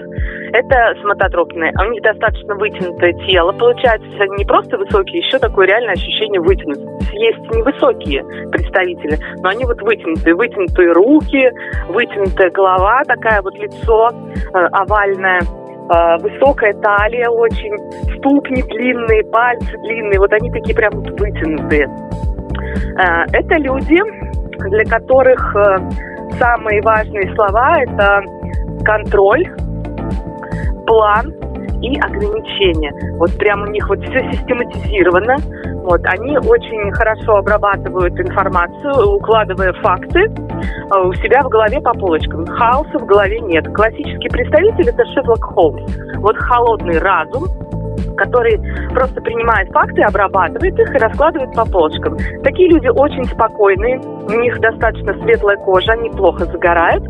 Это соматотропные. У них достаточно вытянутое тело. Получается, не просто высокие, еще такое реальное ощущение вытянутости. Есть невысокие представители, но они вот вытянутые. Вытянутые руки, вытянутая голова, такая вот лицо э, овальное. Э, высокая талия очень, ступни длинные, пальцы длинные, вот они такие прям вытянутые. Э, Это люди, для которых э, самые важные слова – это контроль, план и ограничения. Вот прям у них вот все систематизировано. Вот, они очень хорошо обрабатывают информацию, укладывая факты э, у себя в голове по полочкам. Хаоса в голове нет. Классический представитель – это Шерлок Холмс. Вот холодный разум, который просто принимает факты, обрабатывает их и раскладывает по полочкам. Такие люди очень спокойные, у них достаточно светлая кожа, они плохо загорают.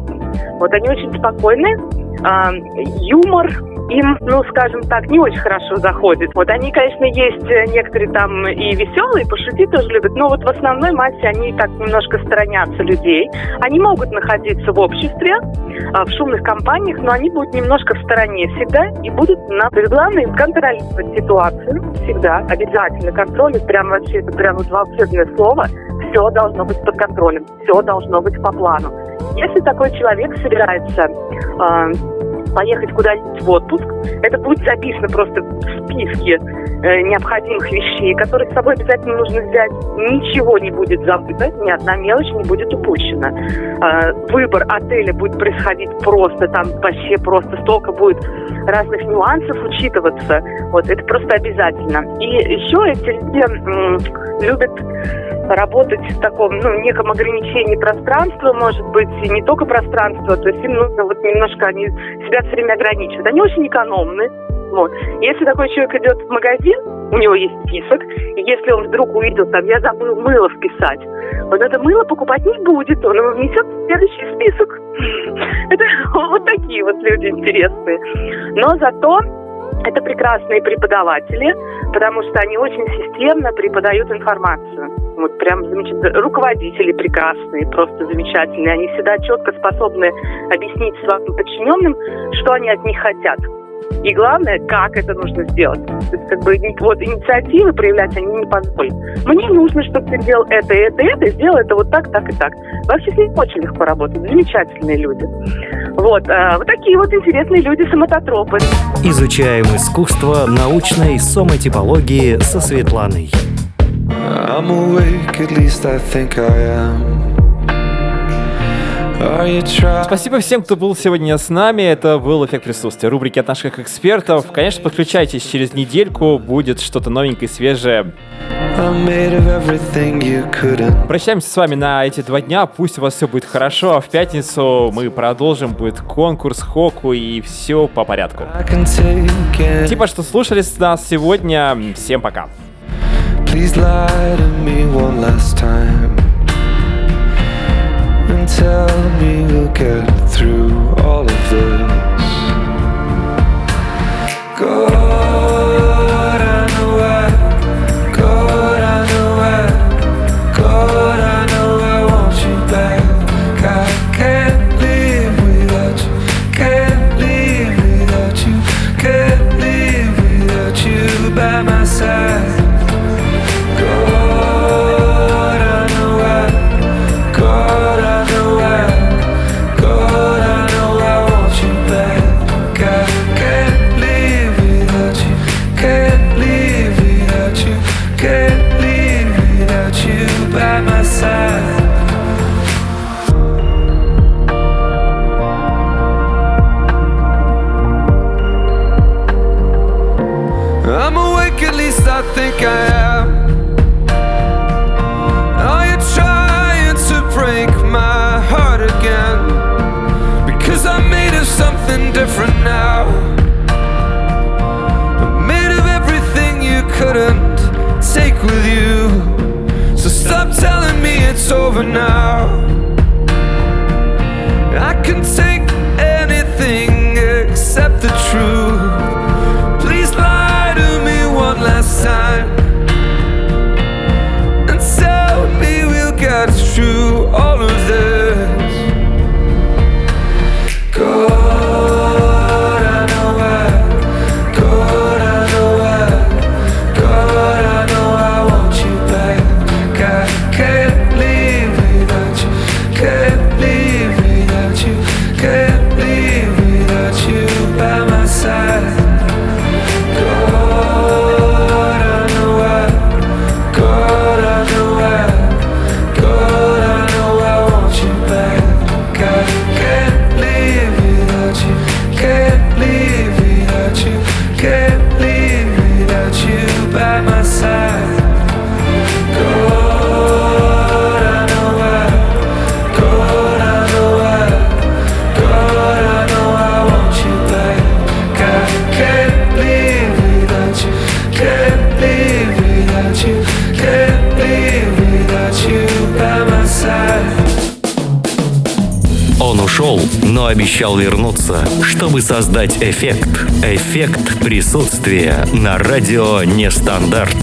Вот они очень спокойные, а, юмор им, ну, скажем так, не очень хорошо заходит. Вот они, конечно, есть э, некоторые там и веселые, пошутить тоже любят, но вот в основной массе они так немножко сторонятся людей. Они могут находиться в обществе, а, в шумных компаниях, но они будут немножко в стороне всегда и будут на... То главное контролировать ситуацию всегда, обязательно контроль, прям вообще, это прям вот волшебное слово, все должно быть под контролем, все должно быть по плану. Если такой человек собирается э, поехать куда-нибудь в отпуск, это будет записано просто в списке э, необходимых вещей, которые с собой обязательно нужно взять. Ничего не будет забыто, ни одна мелочь не будет упущена. Э, выбор отеля будет происходить просто, там вообще просто столько будет разных нюансов учитываться. Вот, это просто обязательно. И еще эти люди м, любят работать в таком, ну, неком ограничении пространства, может быть, и не только пространства, то есть им нужно вот немножко, они себя все время ограничивают. Они очень экономны, вот. Если такой человек идет в магазин, у него есть список, и если он вдруг увидел, там, я забыл мыло вписать, он это мыло покупать не будет, он его внесет в следующий список. Это вот такие вот люди интересные. Но зато это прекрасные преподаватели, потому что они очень системно преподают информацию. Вот прям замечательно. Руководители прекрасные, просто замечательные. Они всегда четко способны объяснить своим подчиненным, что они от них хотят. И главное, как это нужно сделать. То есть, как бы, вот инициативы проявлять они не позволят. Мне нужно, чтобы ты делал это, это, это, и сделал это вот так, так и так. Вообще с ними очень легко работать. Замечательные люди. Вот, а, вот такие вот интересные люди самототропы. Изучаем искусство научной сомотипологии со Светланой. I'm awake, at least I think I am. Спасибо всем, кто был сегодня с нами. Это был «Эффект присутствия», рубрики от наших экспертов. Конечно, подключайтесь через недельку, будет что-то новенькое, свежее. Прощаемся с вами на эти два дня. Пусть у вас все будет хорошо. А в пятницу мы продолжим. Будет конкурс, хоку и все по порядку. Типа, что слушали нас сегодня. Всем пока. Please lie to me one last time and tell me we'll get through all of this. God, I think I am. Are you trying to break my heart again? Because I'm made of something different now. I'm made of everything you couldn't take with you. So stop telling me it's over now. Ушел, но обещал вернуться, чтобы создать эффект. Эффект присутствия на радио Нестандарт.